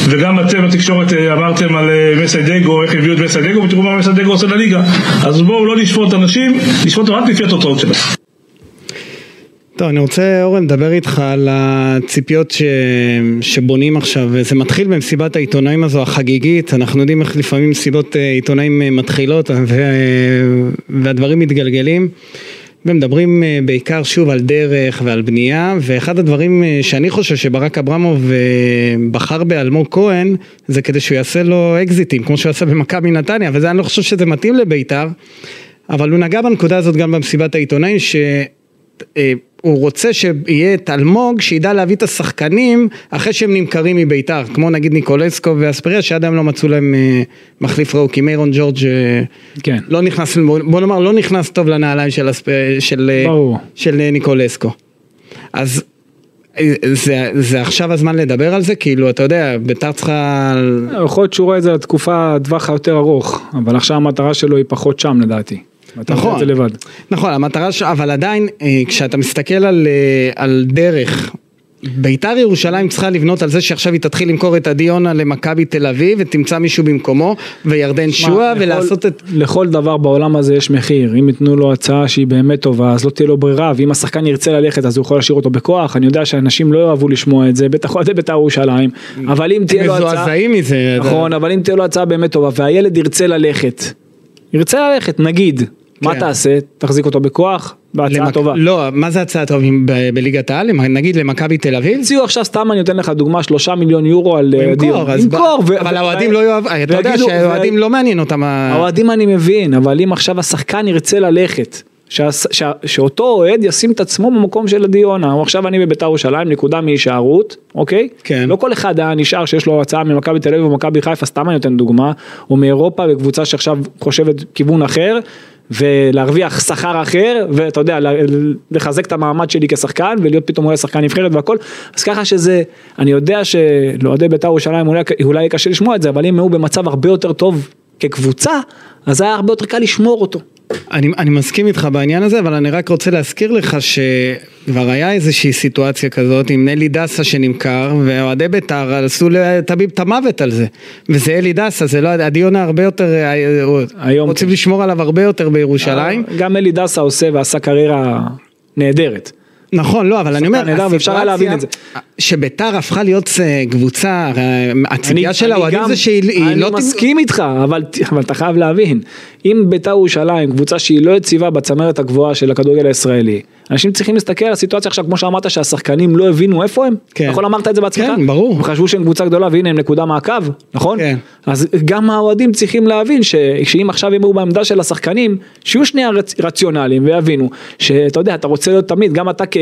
וגם אתם בתקשורת אה, אמרתם על אה, מסיידגו איך הביאו את מסיידגו ותראו מה מסיידגו עושה לליגה אז בואו לא נשפוט אנשים נשפוט רק לפי התוצאות שלהם טוב, אני רוצה, אורן, לדבר איתך על הציפיות ש... שבונים עכשיו. זה מתחיל במסיבת העיתונאים הזו החגיגית, אנחנו יודעים איך לפעמים מסיבות אה, עיתונאים אה, מתחילות ו... והדברים מתגלגלים. ומדברים אה, בעיקר שוב על דרך ועל בנייה, ואחד הדברים אה, שאני חושב שברק אברמוב אה, בחר באלמוג כהן, זה כדי שהוא יעשה לו אקזיטים, כמו שהוא עשה במכבי נתניה, וזה אני לא חושב שזה מתאים לבית"ר, אבל הוא נגע בנקודה הזאת גם במסיבת העיתונאים, ש... הוא רוצה שיהיה את אלמוג שידע להביא את השחקנים אחרי שהם נמכרים מביתר, כמו נגיד ניקולסקו ואספריה שעד היום לא מצאו להם אה, מחליף ראו, כי מיירון ג'ורג' אה, כן. לא נכנס, בוא נאמר לא נכנס טוב לנעליים של, אספ... של, אה. של ניקולסקו. אז זה, זה עכשיו הזמן לדבר על זה, כאילו אתה יודע, ביתר צריכה... יכול להיות שהוא רואה את זה לתקופה, טווח היותר ארוך, אבל עכשיו המטרה שלו היא פחות שם לדעתי. נכון, זה לבד. נכון, המטרה ש... אבל עדיין, אה, כשאתה מסתכל על, אה, על דרך, ביתר ירושלים צריכה לבנות על זה שעכשיו היא תתחיל למכור את עדי יונה למכבי תל אביב ותמצא מישהו במקומו וירדן שועה לכל- ולעשות את... לכל דבר בעולם הזה יש מחיר, אם ייתנו לו הצעה שהיא באמת טובה אז לא תהיה לו ברירה, ואם השחקן ירצה ללכת אז הוא יכול להשאיר אותו בכוח, אני יודע שאנשים לא יאהבו לשמוע את זה, בטח אוהדי בית"ר ירושלים, אבל אם תהיה לו הצעה, מזועזעים מזה. נכון, אבל אם תהיה לו הצעה באמת טובה והילד ירצה ללכת, ירצה ללכת נגיד, מה כן. תעשה? תחזיק אותו בכוח? בהצעה למק- טובה. לא, מה זה הצעה טובה ב- בליגת העל? נגיד למכבי תל אביב? הציעו עכשיו סתם אני נותן לך דוגמה שלושה מיליון יורו על אה, דיון. אז ב- ימכור, ו- אבל ו- האוהדים לא יאהב, אתה יודע שהאוהדים ו- לא מעניין אותם. האוהדים אני מבין, אבל אם עכשיו השחקן ירצה ללכת, שהס- שה- שאותו אוהד ישים את עצמו במקום של עדי יונה, או עכשיו אני בביתר ירושלים, נקודה מהישארות, אוקיי? כן. לא כל אחד היה נשאר שיש לו הצעה ממכבי תל אביב או מכבי חיפה, סתם אני נותן דוגמה, או מאירופה בקבוצה שעכשיו חושבת כיוון אחר. ולהרוויח שכר אחר ואתה יודע לחזק את המעמד שלי כשחקן ולהיות פתאום אולי שחקן נבחרת והכל אז ככה שזה אני יודע שלאוהדי בית"ר ירושלים אולי, אולי קשה לשמוע את זה אבל אם הוא במצב הרבה יותר טוב כקבוצה אז היה הרבה יותר קל לשמור אותו. אני, אני מסכים איתך בעניין הזה, אבל אני רק רוצה להזכיר לך שכבר היה איזושהי סיטואציה כזאת עם אלי דסה שנמכר, ואוהדי בית"ר עשו לטביב את המוות על זה. וזה אלי דסה, זה לא, יונה הרבה יותר, אה, היום רוצים כן. לשמור עליו הרבה יותר בירושלים. גם אלי דסה עושה ועשה קריירה נהדרת. נכון, לא, אבל אני אומר, נהדר, ואפשר היה להבין את זה. שביתר הפכה להיות אה, קבוצה, הציפייה של האוהדים זה שהיא היא אני לא... תמ- מסכים איתך, אבל, אבל אתה חייב להבין, אם בית"ר ירושלים, קבוצה שהיא לא יציבה בצמרת הגבוהה של הכדורגל הישראלי, אנשים צריכים להסתכל על הסיטואציה עכשיו, כמו שאמרת, שהשחקנים לא הבינו איפה הם, כן. נכון אמרת את זה בעצמך? כן, ברור. הם חשבו שהם קבוצה גדולה והנה הם נקודה מעקב, נכון? כן. אז גם האוהדים צריכים להבין ש, שאם עכשיו הם יהיו בעמדה של השחקנים, שיהיו שנייה רצ, רציונליים ויבינו שאתה יודע, אתה רוצה להיות תמיד, גם אתה כ...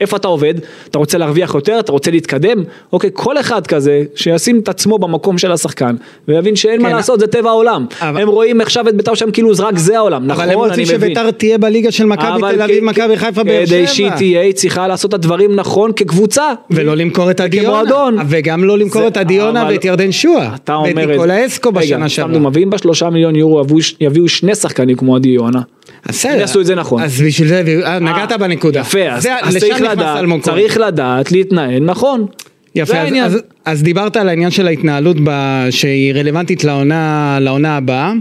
איפה אתה עובד, אתה רוצה להרוויח יותר, אתה רוצה להתקדם, אוקיי, כל אחד כזה שישים את עצמו במקום של השחקן ויבין שאין מה כן. לעשות, זה טבע העולם. אבל- הם רואים עכשיו את בית"ר שם כאילו זה רק זה העולם, נכון, אבל הם רוצים אני מבין. שביתר תהיה בליגה של מכבי תל אביב, מכבי חיפה, באר שבע. כדי שהיא תהיה, היא צריכה לעשות את הדברים נכון כקבוצה. ולא למכור את עדי יונה, כמועדון. וגם לא למכור זה- את עדי יונה אבל- ואת ירדן שועה, אתה אומר ואת את ניקולה אסקו בשנה שעברה. דוגמא, ואם בשלושה מיליון יורו יביאו- שני שחקנים כמו עדי יונה, בסדר. הם יעשו את זה נכון. אז בשביל זה, אה, נגעת אה, בנקודה. יפה, אז, צריך, לדעת. צריך לדעת להתנהל נכון. יפה, אז. אז, אז דיברת על העניין של ההתנהלות ב, שהיא רלוונטית לעונה, לעונה הבאה.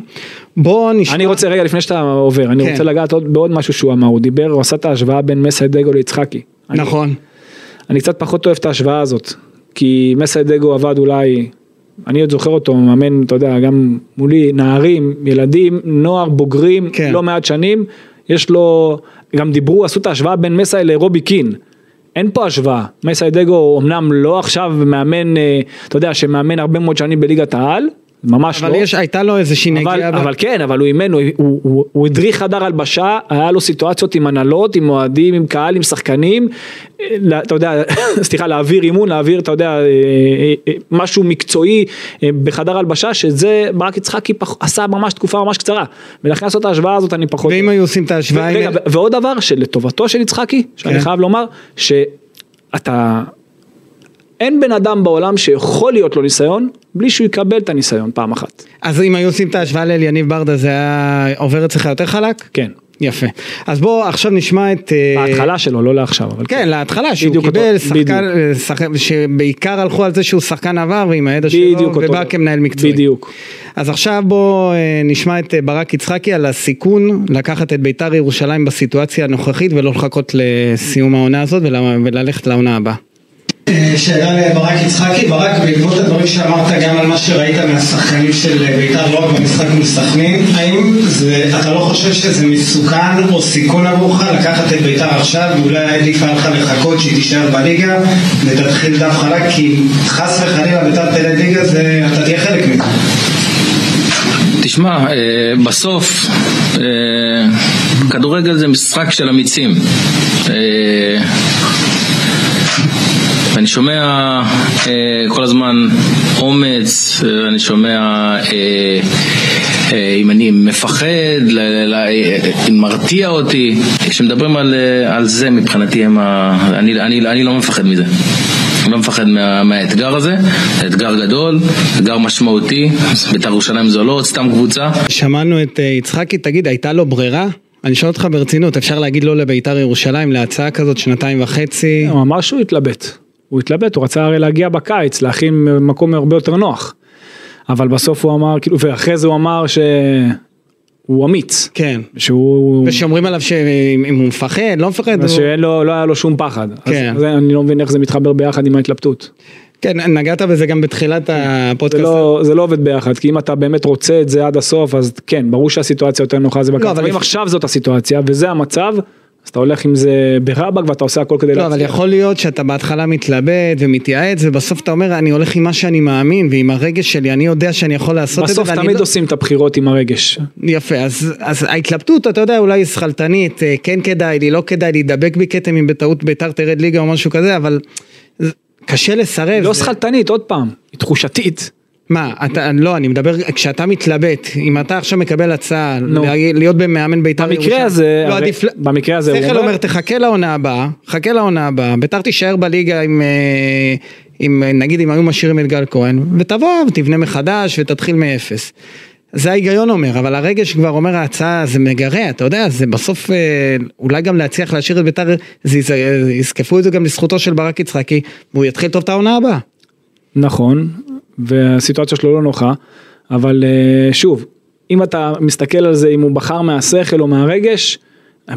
בוא נשמע. אני רוצה רגע לפני שאתה עובר, אני כן. רוצה לגעת עוד בעוד משהו שהוא אמר, הוא דיבר, הוא עשה את ההשוואה בין מסיידגו ליצחקי. אני- נכון. אני קצת פחות אוהב את ההשוואה הזאת, כי מסיידגו עבד אולי, אני עוד זוכר אותו, מאמן, אתה יודע, גם מולי, נערים, ילדים, נוער, בוגרים, כן. לא מעט שנים, יש לו, גם דיברו, עשו את ההשוואה בין מסאי לרובי קין. אין פה השוואה, מסיידגו אמנם לא עכשיו מאמן, אה, אתה יודע, שמאמן הרבה מאוד שנים בליגת העל, ממש אבל לא. יש, הייתה לו איזושהי אבל, נגיעה. ב- אבל כן, אבל הוא אימן, הוא, הוא, הוא, הוא הדריך חדר הלבשה, היה לו סיטואציות עם הנהלות, עם אוהדים, עם קהל, עם שחקנים, לה- אתה יודע, סליחה, להעביר אימון, להעביר, אתה יודע, אה, אה, אה, משהו מקצועי בחדר הלבשה, שזה ברק יצחקי פח, עשה ממש תקופה ממש קצרה, ולכן לעשות את ההשוואה הזאת אני פחות... ואם היו עושים את ההשוואה עם... רגע, ו- ועוד דבר שלטובתו של יצחקי, שאני כן. חייב לומר, שאתה, אין בן אדם בעולם שיכול להיות לו ניסיון, בלי שהוא יקבל את הניסיון פעם אחת. אז אם היו עושים את ההשוואה לאליניב ברדה זה היה עובר אצלך יותר חלק? כן. יפה. אז בוא עכשיו נשמע את... אה, בהתחלה שלו, לא לעכשיו, אבל כן, להתחלה, שהוא קיבל אותו- שחקן. אה, שחק- שבעיקר הלכו על זה שהוא שחקן עבר ועם הידע שלו, אותו ובא דבר. כמנהל מקצועי. בדיוק. אז עכשיו בוא אה, נשמע את אה, ברק יצחקי על הסיכון לקחת את ביתר ירושלים בסיטואציה הנוכחית ולא לחכות לסיום העונה הזאת ול- וללכת לעונה הבאה. אה, שאלה לברק יצחקי, ברק בעקבות הדברים שאמרת גם על מה שראית מהשחקנים של בית"ר לא רק במשחק מול סכנין, האם זה, אתה לא חושב שזה מסוכן או סיכון עבורך לקחת את בית"ר עכשיו ואולי עדיף לך לחכות שהיא תישאר בליגה ותתחיל דף חלק כי חס וחלילה בית"ר תלד ליגה זה, אתה תהיה חלק מזה. תשמע, אה, בסוף אה, כדורגל זה משחק של אמיצים. אה, ואני שומע אה, כל הזמן אומץ, אה, אני שומע אה, אה, אם אני מפחד, ל- ל- אה, אם מרתיע אותי. כשמדברים על, אה, על זה מבחינתי, הם ה... אני, אני, אני לא מפחד מזה. אני לא מפחד מה, מהאתגר הזה, זה אתגר גדול, אתגר משמעותי, בית"ר ירושלים זו לא עוד סתם קבוצה. שמענו את אה, יצחקי, תגיד, הייתה לו ברירה? אני שואל אותך ברצינות, אפשר להגיד לא לביתר ירושלים להצעה כזאת שנתיים וחצי? הוא אמר שהוא התלבט. הוא התלבט, הוא רצה הרי להגיע בקיץ, להכין מקום הרבה יותר נוח. אבל בסוף הוא אמר, כאילו, ואחרי זה הוא אמר שהוא אמיץ. כן. שהוא... ושאומרים עליו שאם אם הוא מפחד, לא מפחד, הוא... שאין לו, לא היה לו שום פחד. כן. אז זה, אני לא מבין איך זה מתחבר ביחד עם ההתלבטות. כן, נגעת בזה גם בתחילת זה הפודקאסט. לא, זה לא עובד ביחד, כי אם אתה באמת רוצה את זה עד הסוף, אז כן, ברור שהסיטואציה יותר נוחה זה בקיץ. לא, אבל אם עכשיו זאת הסיטואציה, וזה המצב, אז אתה הולך עם זה ברבק ואתה עושה הכל כדי לא, אבל יכול להיות שאתה בהתחלה מתלבט ומתייעץ, ובסוף אתה אומר, אני הולך עם מה שאני מאמין, ועם הרגש שלי, אני יודע שאני יכול לעשות את זה, בסוף תמיד לא... עושים את הבחירות עם הרגש. יפה, אז, אז ההתלבטות, אתה יודע, אולי היא שכלתנית, אה, כן כדאי לי, לא כדאי לי, דבק בי כתם אם בטעות ביתר תרד ליגה או משהו כזה, אבל קשה לסרב. לא שכלתנית, עוד פעם, היא תחושתית. מה, אתה, לא, אני מדבר, כשאתה מתלבט, אם אתה עכשיו מקבל הצעה, נו. להגיד- להיות במאמן בית"ר במקרה הזה, לא הרי- עדיף, במקרה הזה שכל אומר- אומר, תחכה לעונה הבאה, חכה לעונה הבאה, בית"ר תישאר בליגה עם, אה, עם, אה, נגיד אם היו משאירים את גל כהן, ותבוא ותבנה מחדש ותתחיל מאפס. זה ההיגיון אומר, אבל הרגש כבר אומר ההצעה זה מגרה, אתה יודע, זה בסוף אה, אולי גם להצליח להשאיר את בית"ר, יזקפו את זה גם לזכותו של ברק יצחקי, והוא יתחיל טוב את העונה הבאה. נכון, והסיטואציה שלו לא נוחה, אבל אה, שוב, אם אתה מסתכל על זה, אם הוא בחר מהשכל או מהרגש,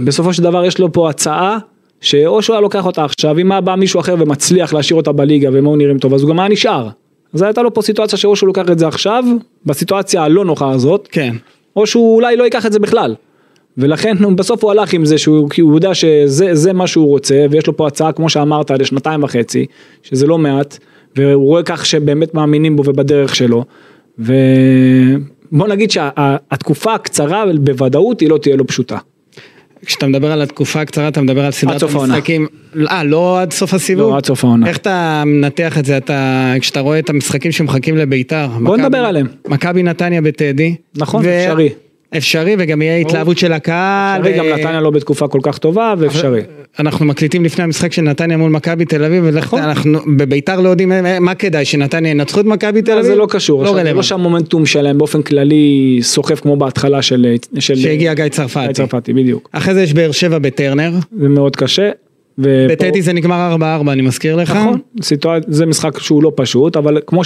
בסופו של דבר יש לו פה הצעה, שאו שהוא היה לוקח אותה עכשיו, אם היה בא מישהו אחר ומצליח להשאיר אותה בליגה היו נראים טוב, אז הוא גם היה נשאר. אז הייתה לו פה סיטואציה שאו שהוא לוקח את זה עכשיו, בסיטואציה הלא נוחה הזאת, כן. או שהוא אולי לא ייקח את זה בכלל. ולכן בסוף הוא הלך עם זה שהוא כי הוא יודע שזה זה מה שהוא רוצה ויש לו פה הצעה כמו שאמרת לשנתיים וחצי שזה לא מעט והוא רואה כך שבאמת מאמינים בו ובדרך שלו ובוא נגיד שהתקופה הקצרה בוודאות היא לא תהיה לו פשוטה. כשאתה מדבר על התקופה הקצרה אתה מדבר על סדרת. המשחקים, אה לא עד סוף הסיבוב? לא, עד סוף העונה. איך אתה מנתח את זה, אתה, כשאתה רואה את המשחקים שמחכים לביתר? בוא נדבר עליהם. מכבי נתניה בטדי. נכון, אפשרי. אפשרי וגם יהיה התלהבות של הקהל. אפשרי, ו- גם נתניה לא בתקופה כל כך טובה ואפשרי. אנחנו מקליטים לפני המשחק של נתניה מול מכבי תל אביב, ולך נכון. אנחנו בביתר לא יודעים אה, מה כדאי, שנתניה ינצחו את מכבי תל אביב? זה לא קשור, לא לא רלוונטי. שהמומנטום שלהם באופן כללי סוחף כמו בהתחלה של... של- שהגיע גיא צרפתי. גיא צרפתי, בדיוק. אחרי זה יש באר שבע בטרנר. זה מאוד קשה. ופה- בטדי זה נגמר 4-4 אני מזכיר לך. נכון, סיטואציה, זה משחק שהוא לא פשוט, אבל כמו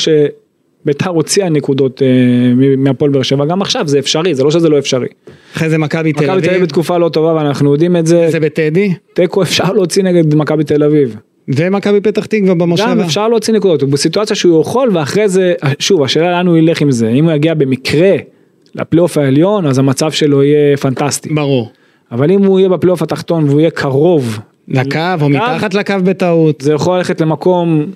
שביתר הוציאה נקודות אה, מהפועל באר שבע, גם עכשיו זה אפשרי, זה לא שזה לא אפשרי. אחרי זה מכבי תל מכבי תל אביב אביב. בתקופה לא טובה ואנחנו יודעים את זה, זה בטדי. תיקו אפשר להוציא נגד מכבי תל אביב. ומכבי פתח תקווה במושבה. גם אפשר להוציא נקודות, הוא בסיטואציה שהוא יכול ואחרי זה, שוב השאלה לאן הוא ילך עם זה, אם הוא יגיע במקרה לפלייאוף העליון אז המצב שלו יהיה פנטסטי, ברור. אבל אם הוא יהיה בפלייאוף התחתון והוא יהיה קרוב, לקו או מתחת לקו בטעות. זה יכול ללכת למקום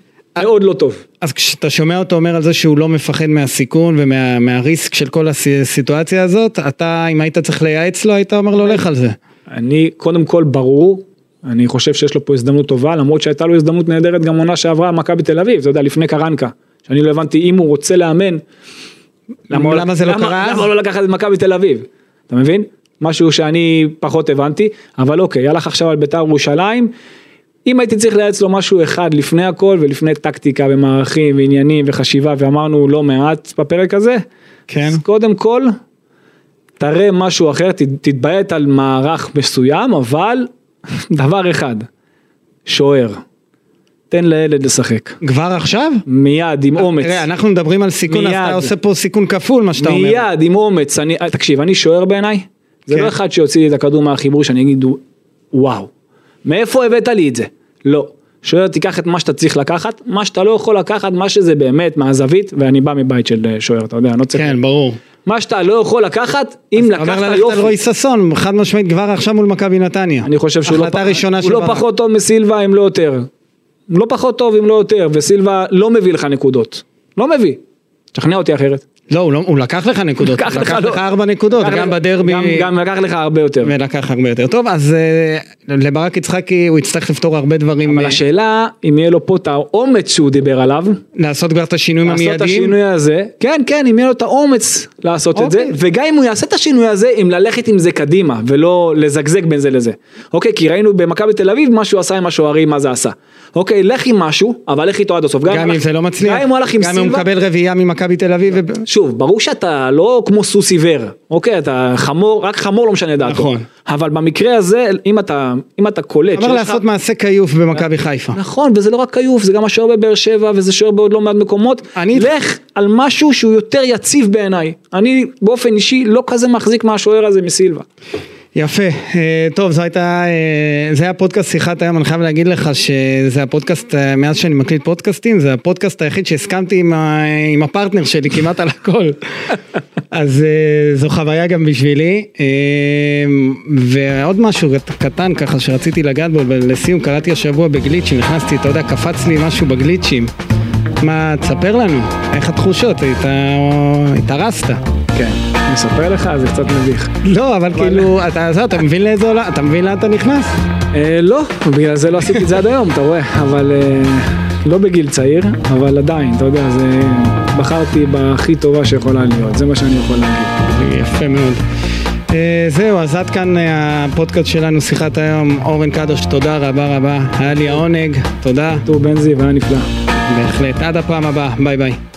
מאוד לא טוב. אז כשאתה שומע אותו אומר על זה שהוא לא מפחד מהסיכון ומהריסק של כל הסיטואציה הזאת, אתה אם היית צריך לייעץ לו היית אומר לו לך על זה. אני קודם כל ברור, אני חושב שיש לו פה הזדמנות טובה, למרות שהייתה לו הזדמנות נהדרת גם עונה שעברה מכבי תל אביב, אתה יודע, לפני קרנקה, שאני לא הבנתי אם הוא רוצה לאמן, למה זה לא קרה אז? למה לא לקחת את מכבי תל אביב, אתה מבין? משהו שאני פחות הבנתי, אבל אוקיי, הלך עכשיו על בית"ר ירושלים, אם הייתי צריך לייעץ לו משהו אחד לפני הכל ולפני טקטיקה ומערכים ועניינים וחשיבה ואמרנו לא מעט בפרק הזה, כן. אז קודם כל תראה משהו אחר, תתביית על מערך מסוים, אבל דבר אחד, שוער. תן לילד לשחק. כבר עכשיו? מיד, עם אומץ. תראה, אנחנו מדברים על סיכון, אז מיד. אתה עושה פה סיכון כפול מה שאתה אומר. מיד, עם אומץ. אני, אה, תקשיב, אני שוער בעיניי. זה כן. לא אחד שיוציא לי את הכדור מהחיבור שאני אגיד, וואו, מאיפה הבאת לי את זה? לא. שוער תיקח את מה שאתה צריך לקחת, מה שאתה לא יכול לקחת, מה שזה באמת מהזווית, ואני בא מבית של אה, שוער, אתה יודע, אני לא צריך... כן, ברור. מה שאתה לא יכול לקחת, אם אתה אומר לקחת ללכת על יופי. רועי ששון, חד משמעית כבר עכשיו מול מכבי נתניה. אני חושב שהוא לא, החלטה פ- ראשונה הוא לא. פחות טוב מסילבה אם לא יותר. לא פחות טוב אם לא יותר, וסילבה לא מביא לך נקודות. לא מביא. תשכנע אותי אחרת. לא, הוא לא- הוא לקח לך נקודות. הוא לקח לא- לך ארבע נקודות, לקח גם בדרבי. גם, גם לקח לך הרבה יותר. ולקח הרבה יותר. טוב, אז אה, לברק יצחקי הוא יצטרך לפתור הרבה דברים. אבל אה, השאלה אם יהיה לו פה את האומץ שהוא דיבר עליו, לעשות כבר את השינויים לעשות את המיידיים. השינוי הזה, כן כן אם יהיה לו את האומץ לעשות את זה, אוקיי. וגם אם הוא יעשה את השינוי הזה, אם ללכת עם זה קדימה ולא לזגזג בין זה לזה. אוקיי, כי ראינו במכבי תל אביב מה שהוא עשה עם השוערים, מה זה עשה. אוקיי, לך עם משהו, אבל לך איתו עד הסוף. גם אם הלך- זה לא מצליח, גם אם הוא הלך עם גם אם הוא סילבה, מקבל רביעייה ממכבי תל אביב. שוב, ברור שאתה לא כמו סוס עיוור, אוקיי, אתה חמור, רק חמור לא משנה דעתו. נכון. אבל במקרה הזה, אם אתה, אם אתה קולט, אמר שיש לך- לעשות מעשה כיוף במכבי חיפה. נכון, וזה לא רק כיוף, זה גם השוער בבאר שבע, וזה שוער בעוד לא מעט מקומות. אני- לך על משהו שהוא יותר יציב בעיניי. אני באופן אישי לא כזה מחזיק מהשוער הזה מסילבה. יפה, אה, טוב זו הייתה, אה, זה היה פודקאסט שיחת היום, אני חייב להגיד לך שזה הפודקאסט, אה, מאז שאני מקליט פודקאסטים, זה הפודקאסט היחיד שהסכמתי עם, ה, עם הפרטנר שלי כמעט על הכל. אז זו חוויה גם בשבילי. ועוד משהו קטן ככה שרציתי לגעת בו, לסיום קראתי השבוע בגליצ'ים, נכנסתי, אתה יודע, קפץ לי משהו בגליצ'ים. מה, תספר לנו, איך התחושות, הת- התארסת. כן, אני אספר לך, זה קצת מביך. לא, אבל כאילו, אתה, זה, אתה מבין לאיזה עולם, אתה מבין לאן אתה נכנס? אה, לא, בגלל זה לא עשיתי את זה עד היום, אתה רואה, אבל אה, לא בגיל צעיר, אבל עדיין, אתה יודע, זה... בחרתי בהכי טובה שיכולה להיות, זה מה שאני יכול להגיד. יפה מאוד. אה, זהו, אז עד כאן הפודקאסט שלנו, שיחת היום. אורן קדוש, תודה רבה רבה. היה לי העונג, תודה. טור בנזי והיה נפלא. בהחלט. עד הפעם הבאה, ביי ביי.